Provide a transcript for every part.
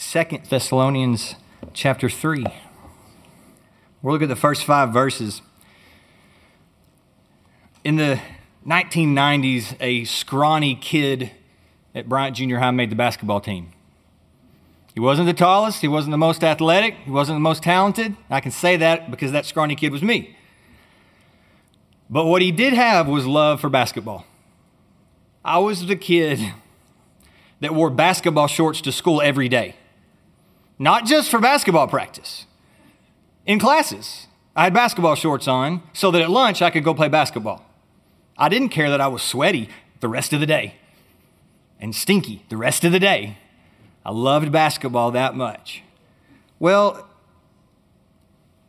Second Thessalonians chapter 3. We'll look at the first five verses. In the 1990s, a scrawny kid at Bryant Junior High made the basketball team. He wasn't the tallest, he wasn't the most athletic, he wasn't the most talented. I can say that because that scrawny kid was me. But what he did have was love for basketball. I was the kid that wore basketball shorts to school every day, not just for basketball practice, in classes. I had basketball shorts on so that at lunch I could go play basketball. I didn't care that I was sweaty the rest of the day and stinky the rest of the day. I loved basketball that much. Well,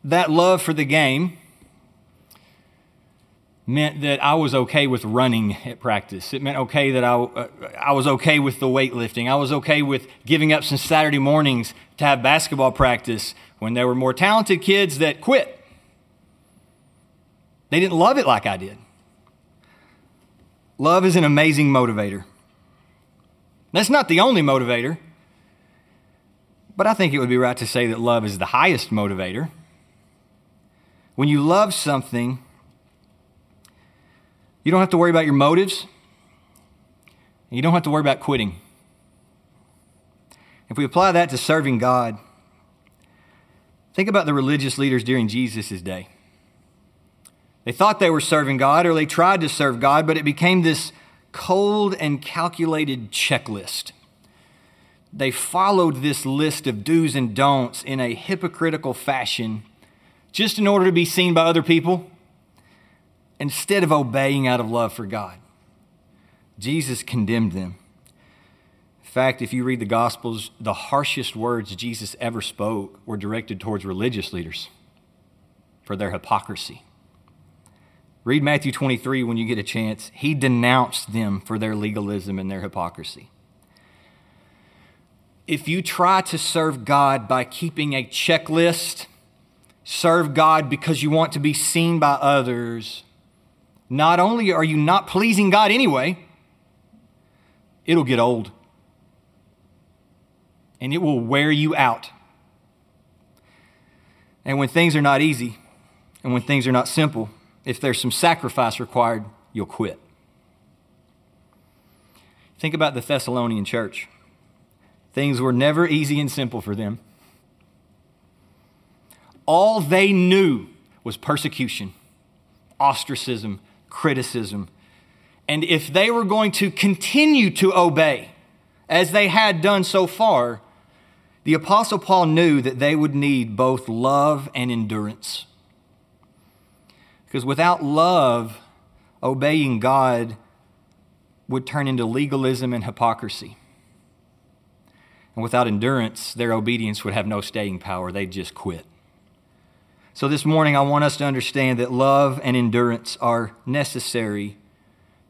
that love for the game meant that I was okay with running at practice. It meant okay that I, uh, I was okay with the weightlifting. I was okay with giving up some Saturday mornings to have basketball practice when there were more talented kids that quit. They didn't love it like I did. Love is an amazing motivator. That's not the only motivator, but I think it would be right to say that love is the highest motivator. When you love something, you don't have to worry about your motives. And You don't have to worry about quitting. If we apply that to serving God, think about the religious leaders during Jesus' day. They thought they were serving God or they tried to serve God, but it became this cold and calculated checklist. They followed this list of do's and don'ts in a hypocritical fashion just in order to be seen by other people instead of obeying out of love for God. Jesus condemned them. In fact, if you read the Gospels, the harshest words Jesus ever spoke were directed towards religious leaders for their hypocrisy. Read Matthew 23 when you get a chance. He denounced them for their legalism and their hypocrisy. If you try to serve God by keeping a checklist, serve God because you want to be seen by others, not only are you not pleasing God anyway, it'll get old and it will wear you out. And when things are not easy and when things are not simple, if there's some sacrifice required, you'll quit. Think about the Thessalonian church. Things were never easy and simple for them. All they knew was persecution, ostracism, criticism. And if they were going to continue to obey, as they had done so far, the Apostle Paul knew that they would need both love and endurance. Because without love, obeying God would turn into legalism and hypocrisy. And without endurance, their obedience would have no staying power. They'd just quit. So this morning, I want us to understand that love and endurance are necessary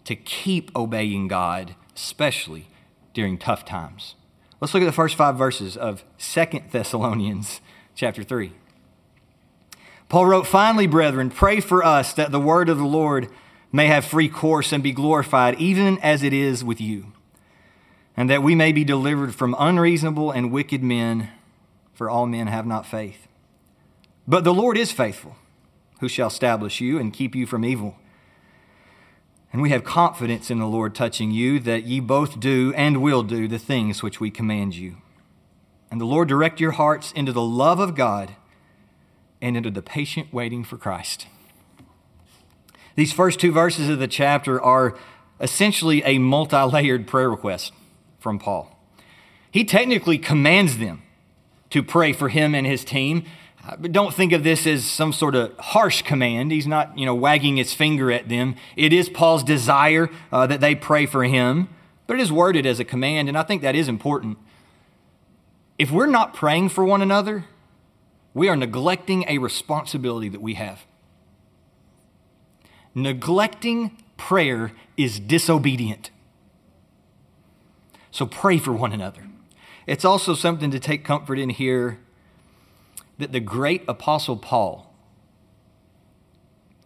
to keep obeying God, especially during tough times. Let's look at the first five verses of Second Thessalonians chapter 3. Paul wrote, Finally, brethren, pray for us that the word of the Lord may have free course and be glorified, even as it is with you, and that we may be delivered from unreasonable and wicked men, for all men have not faith. But the Lord is faithful, who shall establish you and keep you from evil. And we have confidence in the Lord touching you that ye both do and will do the things which we command you. And the Lord direct your hearts into the love of God and into the patient waiting for Christ. These first two verses of the chapter are essentially a multi layered prayer request from Paul. He technically commands them to pray for him and his team, don't think of this as some sort of harsh command. He's not, you know, wagging his finger at them. It is Paul's desire uh, that they pray for him, but it is worded as a command, and I think that is important. If we're not praying for one another, we are neglecting a responsibility that we have. Neglecting prayer is disobedient. So pray for one another. It's also something to take comfort in here that the great apostle Paul,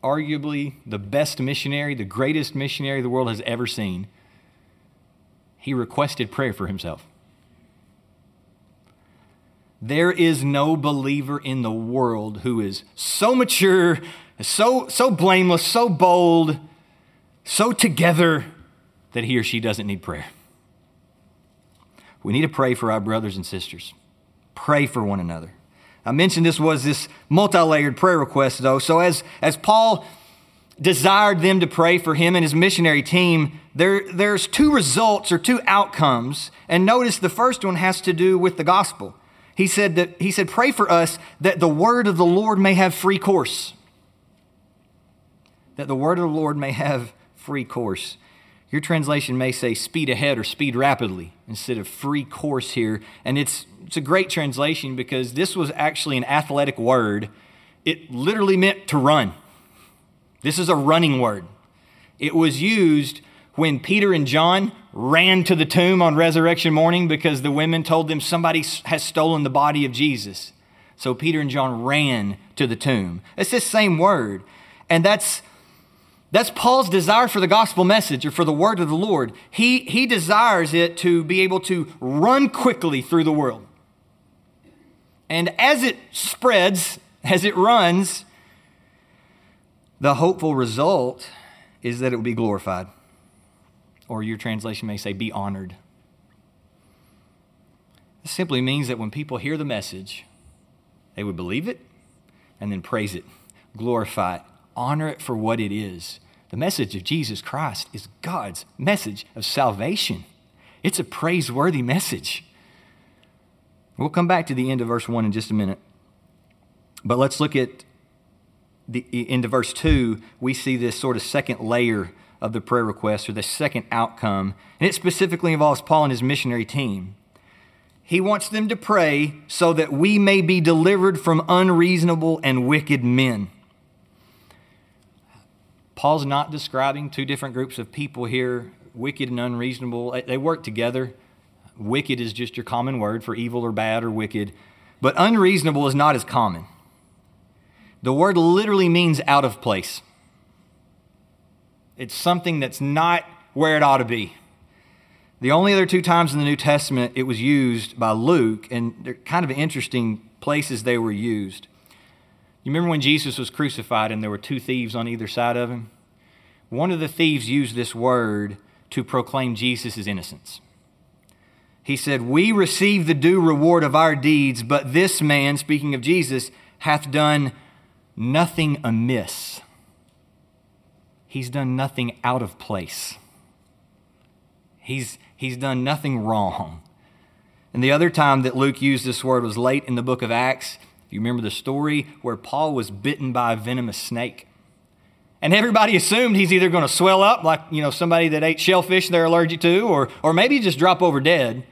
arguably the best missionary, the greatest missionary the world has ever seen, he requested prayer for himself. There is no believer in the world who is so mature, so, so blameless, so bold, so together that he or she doesn't need prayer. We need to pray for our brothers and sisters. Pray for one another. I mentioned this was this multi layered prayer request, though. So, as, as Paul desired them to pray for him and his missionary team, there, there's two results or two outcomes. And notice the first one has to do with the gospel. He said that he said, pray for us that the word of the Lord may have free course. That the word of the Lord may have free course. Your translation may say speed ahead or speed rapidly instead of free course here. And it's, it's a great translation because this was actually an athletic word. It literally meant to run. This is a running word. It was used when Peter and John ran to the tomb on resurrection morning because the women told them somebody has stolen the body of Jesus. So Peter and John ran to the tomb. It's this same word. And that's that's Paul's desire for the gospel message or for the word of the Lord. He, he desires it to be able to run quickly through the world. And as it spreads, as it runs, the hopeful result is that it will be glorified. Or your translation may say, be honored. This simply means that when people hear the message, they would believe it and then praise it, glorify it, honor it for what it is. The message of Jesus Christ is God's message of salvation. It's a praiseworthy message. We'll come back to the end of verse 1 in just a minute. But let's look at the, into verse 2. We see this sort of second layer of the prayer request or the second outcome. And it specifically involves Paul and his missionary team. He wants them to pray so that we may be delivered from unreasonable and wicked men. Paul's not describing two different groups of people here, wicked and unreasonable. They work together. Wicked is just your common word for evil or bad or wicked, but unreasonable is not as common. The word literally means out of place. It's something that's not where it ought to be. The only other two times in the New Testament it was used by Luke, and they're kind of interesting places they were used. You remember when Jesus was crucified and there were two thieves on either side of him? One of the thieves used this word to proclaim Jesus' innocence. He said, We receive the due reward of our deeds, but this man, speaking of Jesus, hath done nothing amiss. He's done nothing out of place. He's, he's done nothing wrong. And the other time that Luke used this word was late in the book of Acts. You remember the story where Paul was bitten by a venomous snake? And everybody assumed he's either going to swell up like, you know, somebody that ate shellfish they're allergic to, or, or maybe just drop over dead.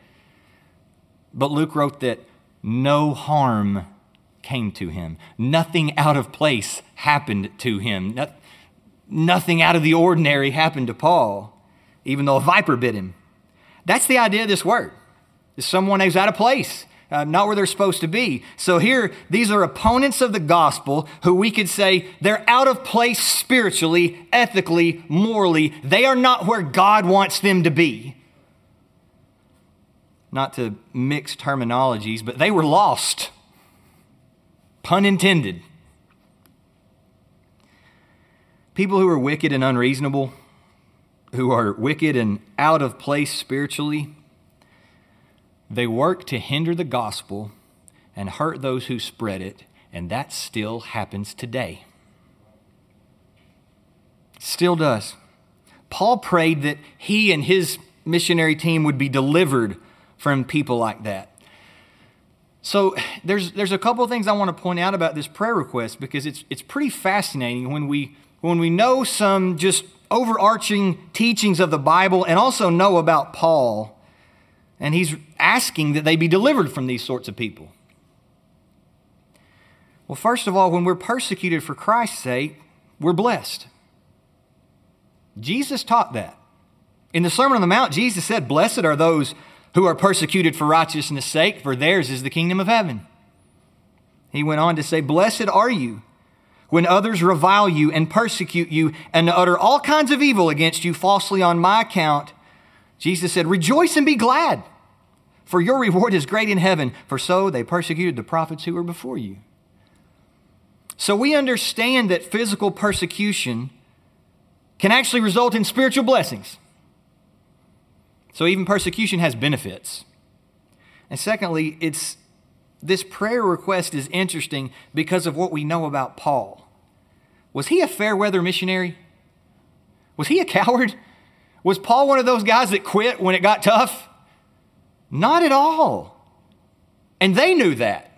But Luke wrote that no harm came to him. Nothing out of place happened to him. No, nothing out of the ordinary happened to Paul, even though a viper bit him. That's the idea of this word. Is someone who's out of place uh, not where they're supposed to be. So here, these are opponents of the gospel who we could say they're out of place spiritually, ethically, morally. They are not where God wants them to be. Not to mix terminologies, but they were lost. Pun intended. People who are wicked and unreasonable, who are wicked and out of place spiritually, they work to hinder the gospel and hurt those who spread it, and that still happens today. Still does. Paul prayed that he and his missionary team would be delivered from people like that. So there's, there's a couple of things I want to point out about this prayer request because it's, it's pretty fascinating when we, when we know some just overarching teachings of the Bible and also know about Paul and he's asking that they be delivered from these sorts of people. Well, first of all, when we're persecuted for Christ's sake, we're blessed. Jesus taught that. In the Sermon on the Mount, Jesus said, Blessed are those who are persecuted for righteousness' sake, for theirs is the kingdom of heaven. He went on to say, Blessed are you when others revile you and persecute you and utter all kinds of evil against you falsely on my account. Jesus said, Rejoice and be glad for your reward is great in heaven, for so they persecuted the prophets who were before you. So we understand that physical persecution can actually result in spiritual blessings. So even persecution has benefits. And secondly, it's this prayer request is interesting because of what we know about Paul. Was he a fair weather missionary? Was he a coward? Was Paul one of those guys that quit when it got tough? Not at all. And they knew that.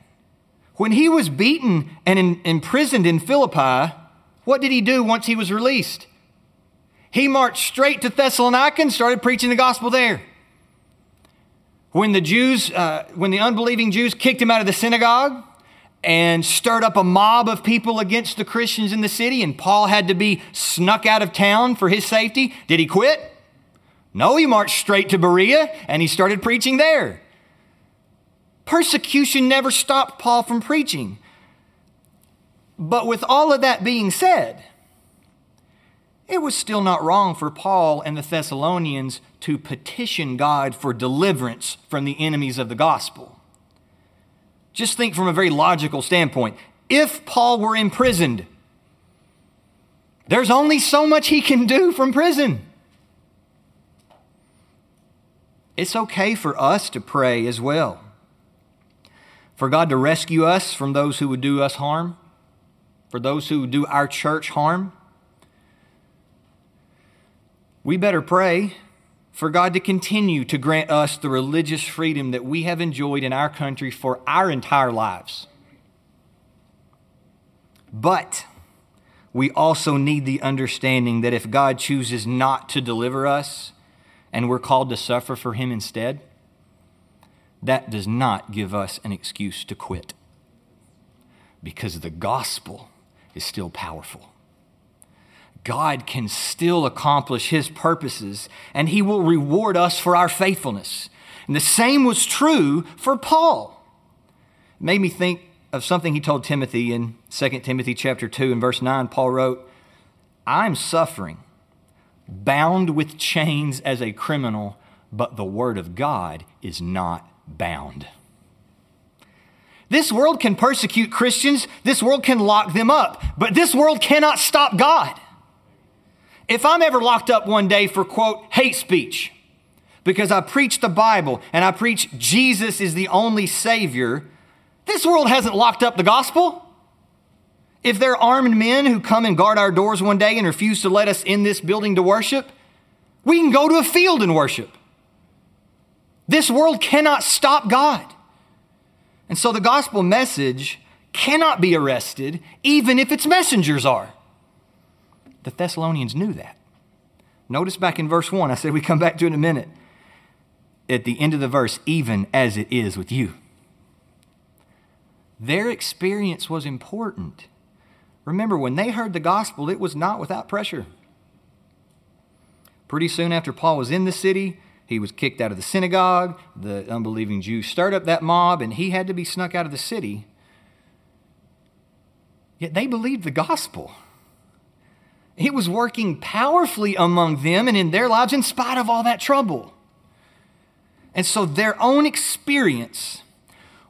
When he was beaten and in, imprisoned in Philippi, what did he do once he was released? He marched straight to Thessalonica and started preaching the gospel there. When the Jews, uh, when the unbelieving Jews kicked him out of the synagogue and stirred up a mob of people against the Christians in the city, and Paul had to be snuck out of town for his safety, did he quit? No, he marched straight to Berea and he started preaching there. Persecution never stopped Paul from preaching. But with all of that being said, it was still not wrong for Paul and the Thessalonians to petition God for deliverance from the enemies of the gospel. Just think from a very logical standpoint. If Paul were imprisoned, there's only so much he can do from prison. It's okay for us to pray as well. For God to rescue us from those who would do us harm, for those who would do our church harm we better pray for God to continue to grant us the religious freedom that we have enjoyed in our country for our entire lives. But we also need the understanding that if God chooses not to deliver us and we're called to suffer for Him instead, that does not give us an excuse to quit because the gospel is still powerful. God can still accomplish his purposes and he will reward us for our faithfulness. And the same was true for Paul. It made me think of something he told Timothy in 2 Timothy chapter 2 and verse 9. Paul wrote, I'm suffering, bound with chains as a criminal, but the word of God is not bound. This world can persecute Christians, this world can lock them up, but this world cannot stop God. If I'm ever locked up one day for, quote, hate speech, because I preach the Bible and I preach Jesus is the only Savior, this world hasn't locked up the gospel. If there are armed men who come and guard our doors one day and refuse to let us in this building to worship, we can go to a field and worship. This world cannot stop God. And so the gospel message cannot be arrested, even if its messengers are. The Thessalonians knew that. Notice back in verse 1, I said we come back to it in a minute. At the end of the verse, even as it is with you. Their experience was important. Remember, when they heard the gospel, it was not without pressure. Pretty soon after Paul was in the city, he was kicked out of the synagogue. The unbelieving Jews stirred up that mob, and he had to be snuck out of the city. Yet they believed the gospel. He was working powerfully among them and in their lives in spite of all that trouble. And so their own experience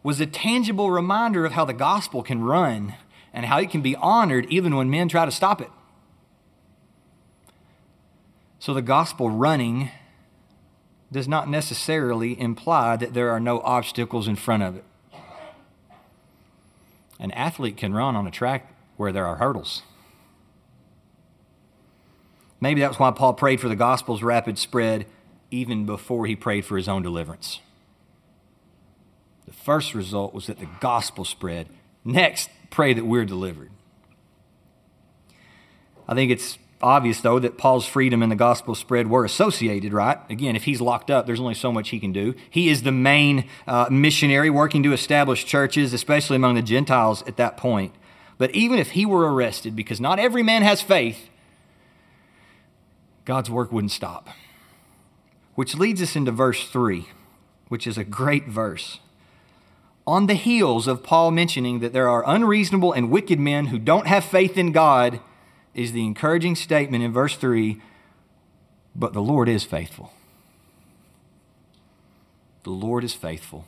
was a tangible reminder of how the gospel can run and how it can be honored even when men try to stop it. So the gospel running does not necessarily imply that there are no obstacles in front of it. An athlete can run on a track where there are hurdles. Maybe that's why Paul prayed for the gospel's rapid spread even before he prayed for his own deliverance. The first result was that the gospel spread. Next, pray that we're delivered. I think it's obvious, though, that Paul's freedom and the gospel spread were associated, right? Again, if he's locked up, there's only so much he can do. He is the main uh, missionary working to establish churches, especially among the Gentiles at that point. But even if he were arrested, because not every man has faith, God's work wouldn't stop. Which leads us into verse 3, which is a great verse. On the heels of Paul mentioning that there are unreasonable and wicked men who don't have faith in God, is the encouraging statement in verse 3 but the Lord is faithful. The Lord is faithful.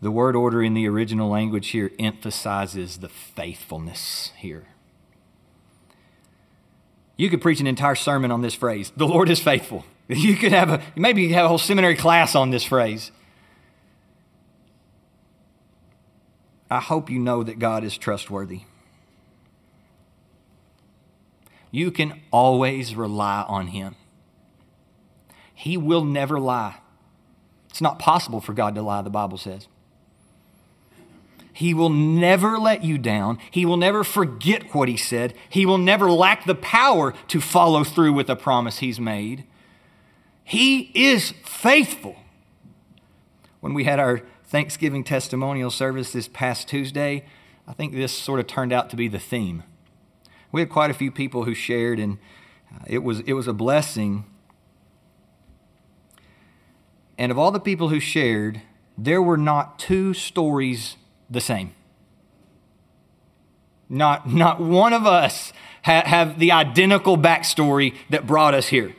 The word order in the original language here emphasizes the faithfulness here. You could preach an entire sermon on this phrase the Lord is faithful. You could have a, maybe you have a whole seminary class on this phrase. I hope you know that God is trustworthy. You can always rely on Him. He will never lie. It's not possible for God to lie, the Bible says. He will never let you down. He will never forget what he said. He will never lack the power to follow through with a promise he's made. He is faithful. When we had our Thanksgiving testimonial service this past Tuesday, I think this sort of turned out to be the theme. We had quite a few people who shared, and uh, it was, it was a blessing. And of all the people who shared, there were not two stories the same. Not, not one of us ha- have the identical backstory that brought us here.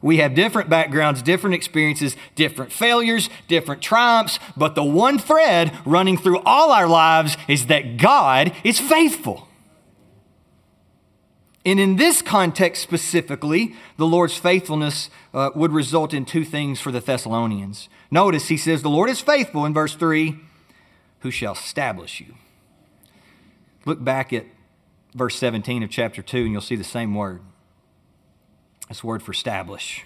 We have different backgrounds, different experiences, different failures, different triumphs, but the one thread running through all our lives is that God is faithful. And in this context specifically, the Lord's faithfulness uh, would result in two things for the Thessalonians. Notice he says, The Lord is faithful in verse 3 who shall establish you. Look back at verse 17 of chapter 2, and you'll see the same word. This word for establish.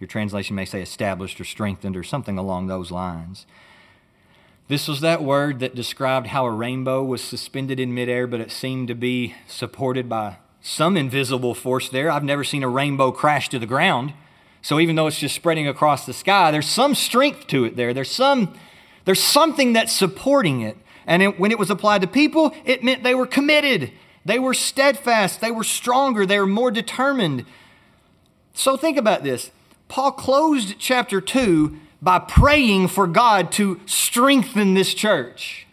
Your translation may say established or strengthened or something along those lines. This was that word that described how a rainbow was suspended in midair, but it seemed to be supported by some invisible force there. I've never seen a rainbow crash to the ground. So even though it's just spreading across the sky, there's some strength to it there. There's some there's something that's supporting it. And it, when it was applied to people, it meant they were committed, they were steadfast, they were stronger, they were more determined. So think about this. Paul closed chapter 2 by praying for God to strengthen this church.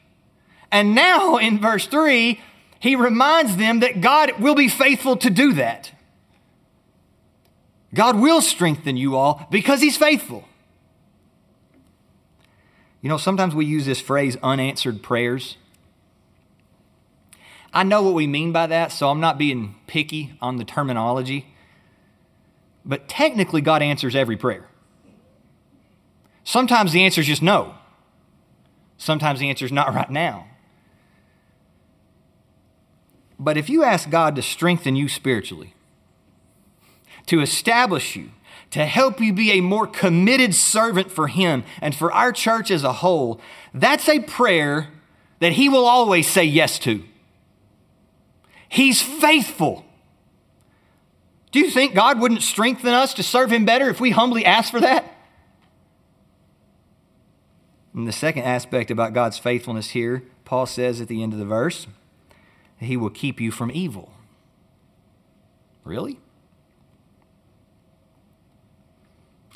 And now in verse 3, he reminds them that God will be faithful to do that. God will strengthen you all because he's faithful. You know, sometimes we use this phrase unanswered prayers. I know what we mean by that, so I'm not being picky on the terminology. But technically, God answers every prayer. Sometimes the answer is just no. Sometimes the answer is not right now. But if you ask God to strengthen you spiritually, to establish you, to help you be a more committed servant for Him and for our church as a whole, that's a prayer that He will always say yes to. He's faithful. Do you think God wouldn't strengthen us to serve Him better if we humbly ask for that? And the second aspect about God's faithfulness here, Paul says at the end of the verse, He will keep you from evil. Really?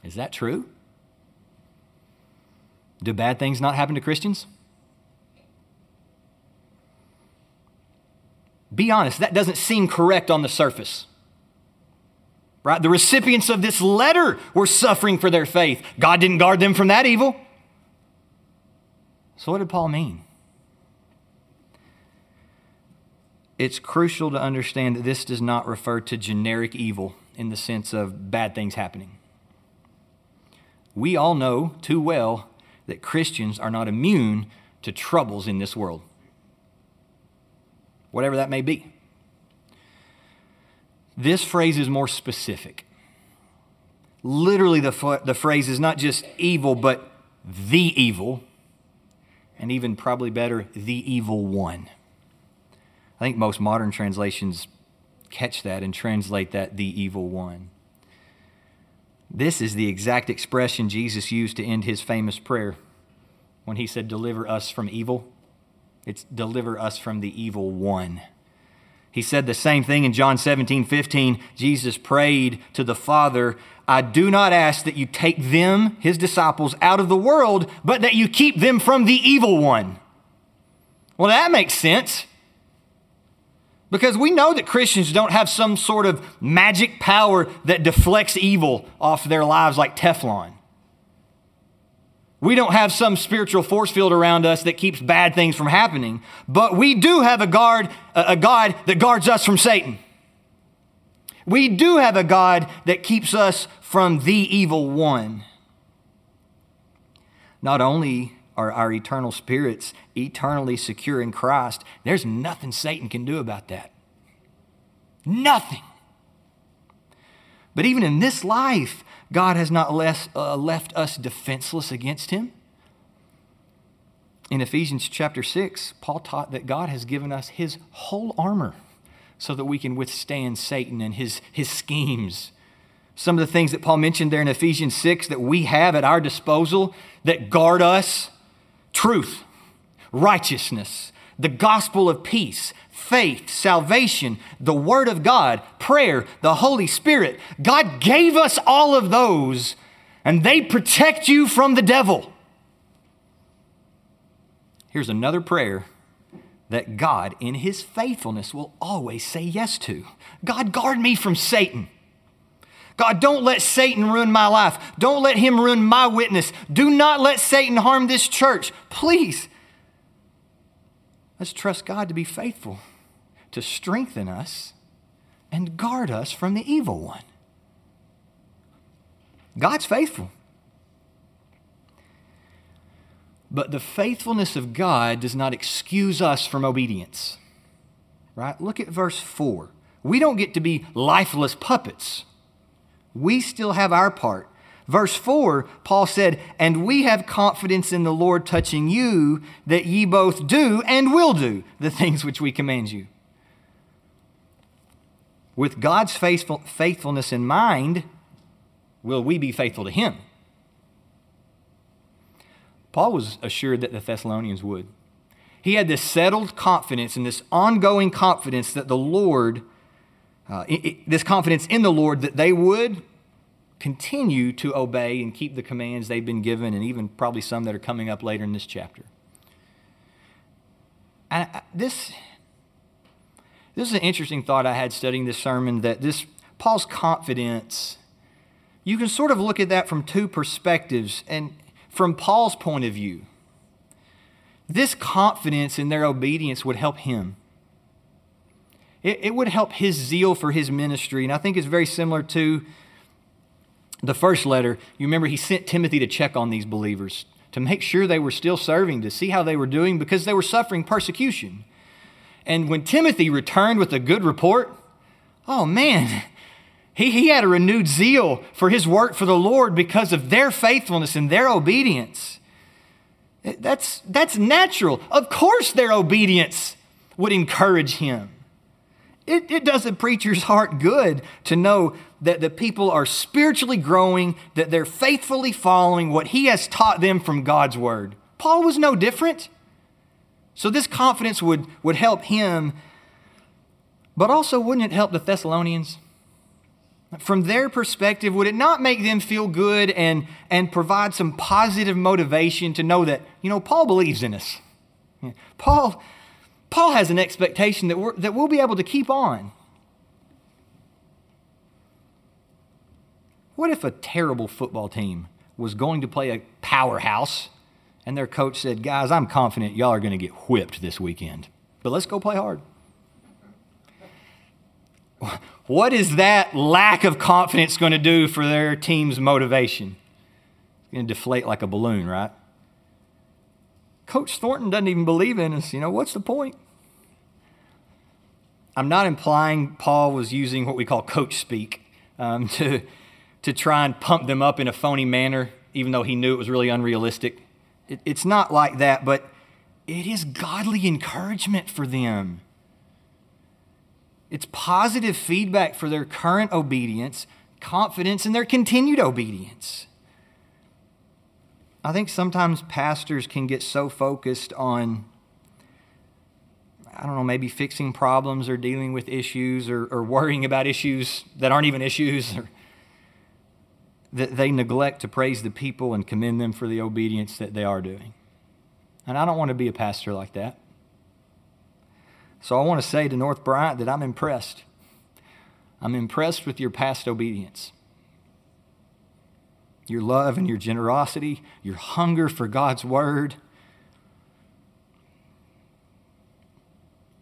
Is that true? Do bad things not happen to Christians? Be honest, that doesn't seem correct on the surface. Right? The recipients of this letter were suffering for their faith. God didn't guard them from that evil. So, what did Paul mean? It's crucial to understand that this does not refer to generic evil in the sense of bad things happening. We all know too well that Christians are not immune to troubles in this world, whatever that may be. This phrase is more specific. Literally, the, the phrase is not just evil, but the evil, and even probably better, the evil one. I think most modern translations catch that and translate that the evil one. This is the exact expression Jesus used to end his famous prayer when he said, Deliver us from evil. It's deliver us from the evil one. He said the same thing in John 17, 15. Jesus prayed to the Father, I do not ask that you take them, his disciples, out of the world, but that you keep them from the evil one. Well, that makes sense. Because we know that Christians don't have some sort of magic power that deflects evil off their lives like Teflon. We don't have some spiritual force field around us that keeps bad things from happening, but we do have a guard, a God that guards us from Satan. We do have a God that keeps us from the evil one. Not only are our eternal spirits eternally secure in Christ, there's nothing Satan can do about that. Nothing. But even in this life, God has not less, uh, left us defenseless against him. In Ephesians chapter 6, Paul taught that God has given us his whole armor so that we can withstand Satan and his, his schemes. Some of the things that Paul mentioned there in Ephesians 6 that we have at our disposal that guard us truth, righteousness, the gospel of peace, faith, salvation, the Word of God, prayer, the Holy Spirit. God gave us all of those, and they protect you from the devil. Here's another prayer that God, in His faithfulness, will always say yes to God, guard me from Satan. God, don't let Satan ruin my life. Don't let him ruin my witness. Do not let Satan harm this church. Please. Let's trust God to be faithful, to strengthen us, and guard us from the evil one. God's faithful. But the faithfulness of God does not excuse us from obedience. Right? Look at verse 4. We don't get to be lifeless puppets. We still have our part. Verse 4, Paul said, And we have confidence in the Lord touching you that ye both do and will do the things which we command you. With God's faithful, faithfulness in mind, will we be faithful to him? Paul was assured that the Thessalonians would. He had this settled confidence and this ongoing confidence that the Lord, uh, it, this confidence in the Lord that they would continue to obey and keep the commands they've been given, and even probably some that are coming up later in this chapter. And this, this is an interesting thought I had studying this sermon that this Paul's confidence, you can sort of look at that from two perspectives. And from Paul's point of view, this confidence in their obedience would help him. It, it, would help his zeal for his ministry. And I think it's very similar to the first letter. You remember he sent Timothy to check on these believers, to make sure they were still serving, to see how they were doing, because they were suffering persecution. And when Timothy returned with a good report, oh man, he, he had a renewed zeal for his work for the Lord because of their faithfulness and their obedience. That's, that's natural. Of course, their obedience would encourage him. It, it does a preacher's heart good to know that the people are spiritually growing, that they're faithfully following what he has taught them from God's word. Paul was no different. So, this confidence would, would help him, but also wouldn't it help the Thessalonians? from their perspective, would it not make them feel good and, and provide some positive motivation to know that, you know, Paul believes in us? Paul, Paul has an expectation that, we're, that we'll be able to keep on. What if a terrible football team was going to play a powerhouse and their coach said, Guys, I'm confident y'all are going to get whipped this weekend, but let's go play hard? What is that lack of confidence going to do for their team's motivation? It's going to deflate like a balloon, right? Coach Thornton doesn't even believe in us. You know, what's the point? I'm not implying Paul was using what we call coach speak um, to, to try and pump them up in a phony manner, even though he knew it was really unrealistic. It, it's not like that, but it is godly encouragement for them. It's positive feedback for their current obedience, confidence in their continued obedience. I think sometimes pastors can get so focused on, I don't know, maybe fixing problems or dealing with issues or, or worrying about issues that aren't even issues, or that they neglect to praise the people and commend them for the obedience that they are doing. And I don't want to be a pastor like that. So I want to say to North Bryant that I'm impressed. I'm impressed with your past obedience. Your love and your generosity, your hunger for God's word.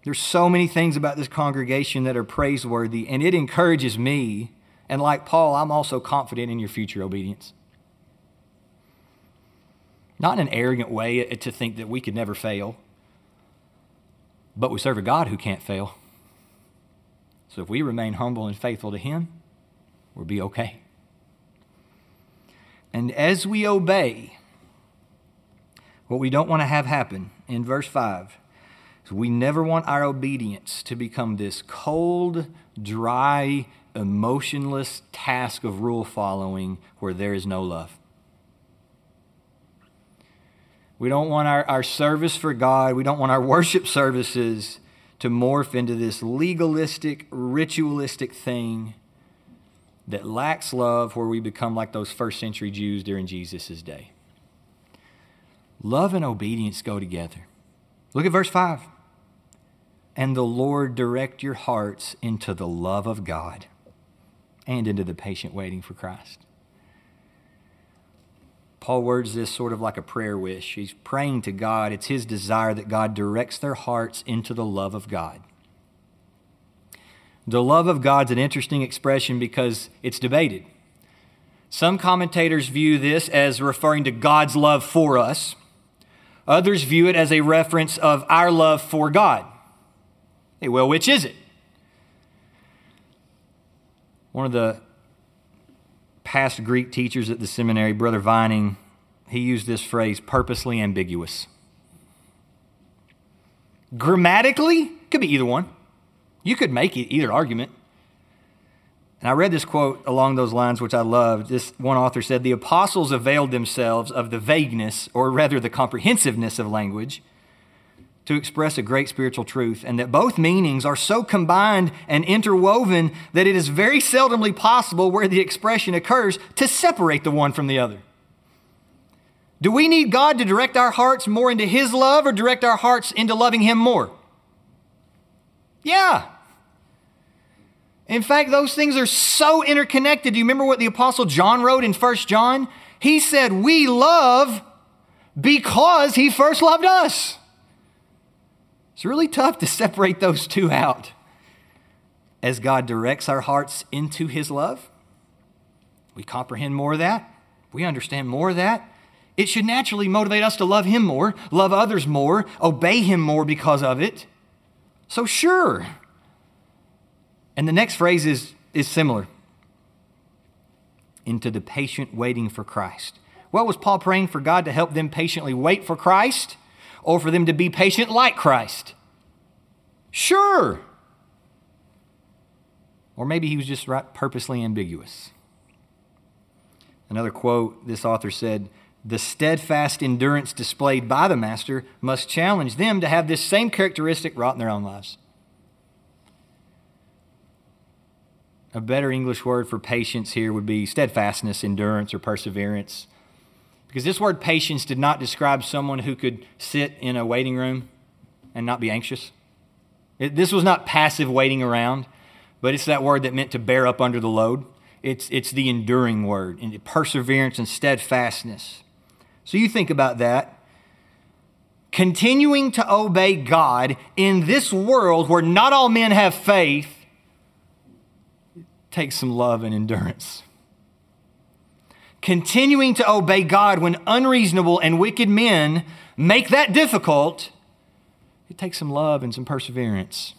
There's so many things about this congregation that are praiseworthy, and it encourages me. And like Paul, I'm also confident in your future obedience. Not in an arrogant way to think that we could never fail, but we serve a God who can't fail. So if we remain humble and faithful to Him, we'll be okay. And as we obey, what we don't want to have happen in verse 5 is we never want our obedience to become this cold, dry, emotionless task of rule following where there is no love. We don't want our, our service for God, we don't want our worship services to morph into this legalistic, ritualistic thing that lacks love, where we become like those first century Jews during Jesus' day. Love and obedience go together. Look at verse 5. And the Lord direct your hearts into the love of God and into the patient waiting for Christ. Paul words this sort of like a prayer wish. He's praying to God. It's his desire that God directs their hearts into the love of God. The love of God's an interesting expression because it's debated. Some commentators view this as referring to God's love for us. Others view it as a reference of our love for God. Hey, well, which is it? One of the past Greek teachers at the seminary, Brother Vining, he used this phrase purposely ambiguous. Grammatically, could be either one. You could make either argument. And I read this quote along those lines, which I loved. This one author said The apostles availed themselves of the vagueness, or rather the comprehensiveness of language, to express a great spiritual truth, and that both meanings are so combined and interwoven that it is very seldomly possible where the expression occurs to separate the one from the other. Do we need God to direct our hearts more into His love or direct our hearts into loving Him more? Yeah. In fact, those things are so interconnected. Do you remember what the Apostle John wrote in 1 John? He said, We love because He first loved us. It's really tough to separate those two out. As God directs our hearts into His love, we comprehend more of that, we understand more of that. It should naturally motivate us to love Him more, love others more, obey Him more because of it. So, sure. And the next phrase is, is similar into the patient waiting for Christ. What was Paul praying for God to help them patiently wait for Christ? Or for them to be patient like Christ? Sure. Or maybe he was just purposely ambiguous. Another quote this author said The steadfast endurance displayed by the Master must challenge them to have this same characteristic wrought in their own lives. A better English word for patience here would be steadfastness, endurance, or perseverance. Because this word patience did not describe someone who could sit in a waiting room and not be anxious. It, this was not passive waiting around, but it's that word that meant to bear up under the load. It's, it's the enduring word, and perseverance and steadfastness. So you think about that. Continuing to obey God in this world where not all men have faith takes some love and endurance continuing to obey God when unreasonable and wicked men make that difficult, it takes some love and some perseverance.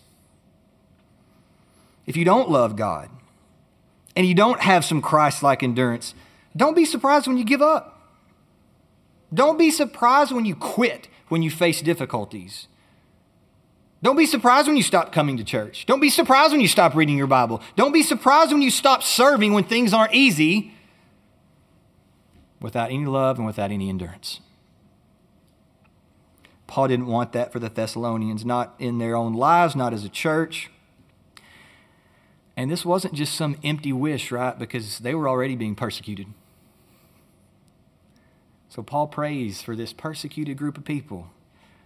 If you don't love God and you don't have some Christ like endurance, don't be surprised when you give up. Don't be surprised when you quit when you face difficulties. Don't be surprised when you stop coming to church. Don't be surprised when you stop reading your Bible. Don't be surprised when you stop serving when things aren't easy without any love and without any endurance. Paul didn't want that for the Thessalonians, not in their own lives, not as a church. And this wasn't just some empty wish, right? Because they were already being persecuted. So Paul prays for this persecuted group of people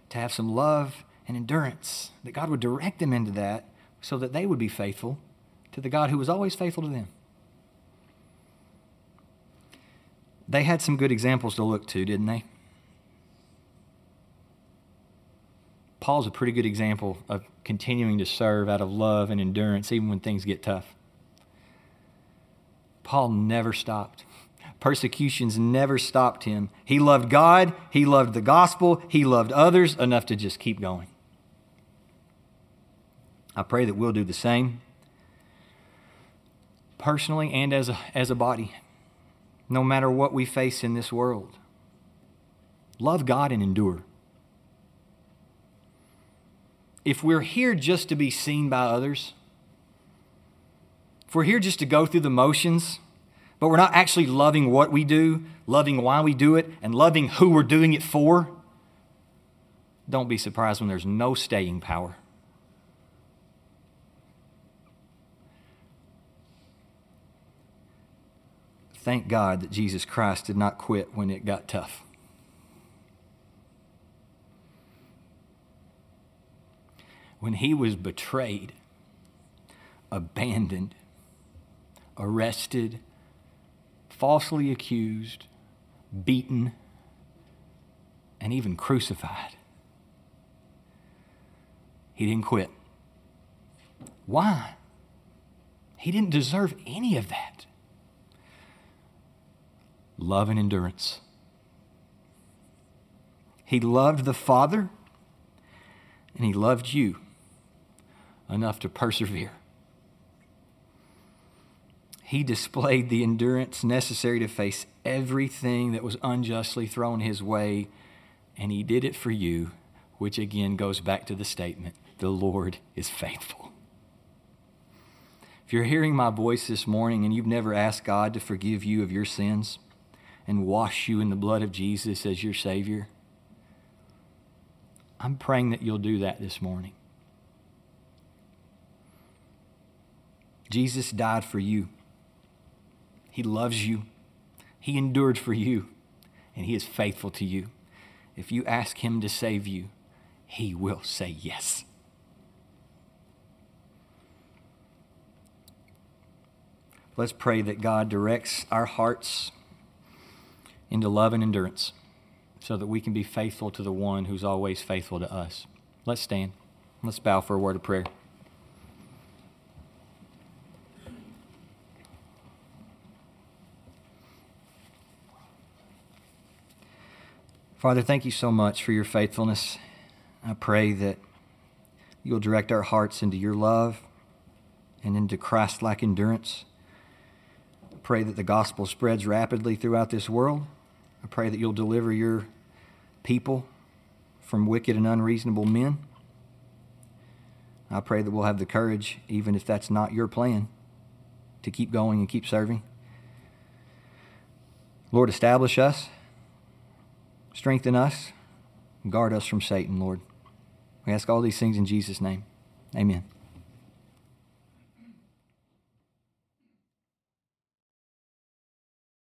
to have some love and endurance, that God would direct them into that so that they would be faithful to the God who was always faithful to them. They had some good examples to look to, didn't they? Paul's a pretty good example of continuing to serve out of love and endurance even when things get tough. Paul never stopped. Persecutions never stopped him. He loved God, he loved the gospel, he loved others enough to just keep going. I pray that we'll do the same personally and as a, as a body, no matter what we face in this world. Love God and endure. If we're here just to be seen by others, if we're here just to go through the motions, but we're not actually loving what we do, loving why we do it, and loving who we're doing it for, don't be surprised when there's no staying power. Thank God that Jesus Christ did not quit when it got tough. When he was betrayed, abandoned, arrested, falsely accused, beaten, and even crucified. He didn't quit. Why? He didn't deserve any of that. Love and endurance. He loved the Father and he loved you enough to persevere he displayed the endurance necessary to face everything that was unjustly thrown his way, and he did it for you, which again goes back to the statement the Lord is faithful. If you're hearing my voice this morning and you've never asked God to forgive you of your sins and wash you in the blood of Jesus as your Savior, I'm praying that you'll do that this morning. Jesus died for you. He loves you. He endured for you, and He is faithful to you. If you ask Him to save you, He will say yes. Let's pray that God directs our hearts into love and endurance so that we can be faithful to the one who's always faithful to us. Let's stand. Let's bow for a word of prayer. Father, thank you so much for your faithfulness. I pray that you'll direct our hearts into your love and into Christ like endurance. I pray that the gospel spreads rapidly throughout this world. I pray that you'll deliver your people from wicked and unreasonable men. I pray that we'll have the courage, even if that's not your plan, to keep going and keep serving. Lord, establish us. Strengthen us. Guard us from Satan, Lord. We ask all these things in Jesus' name. Amen.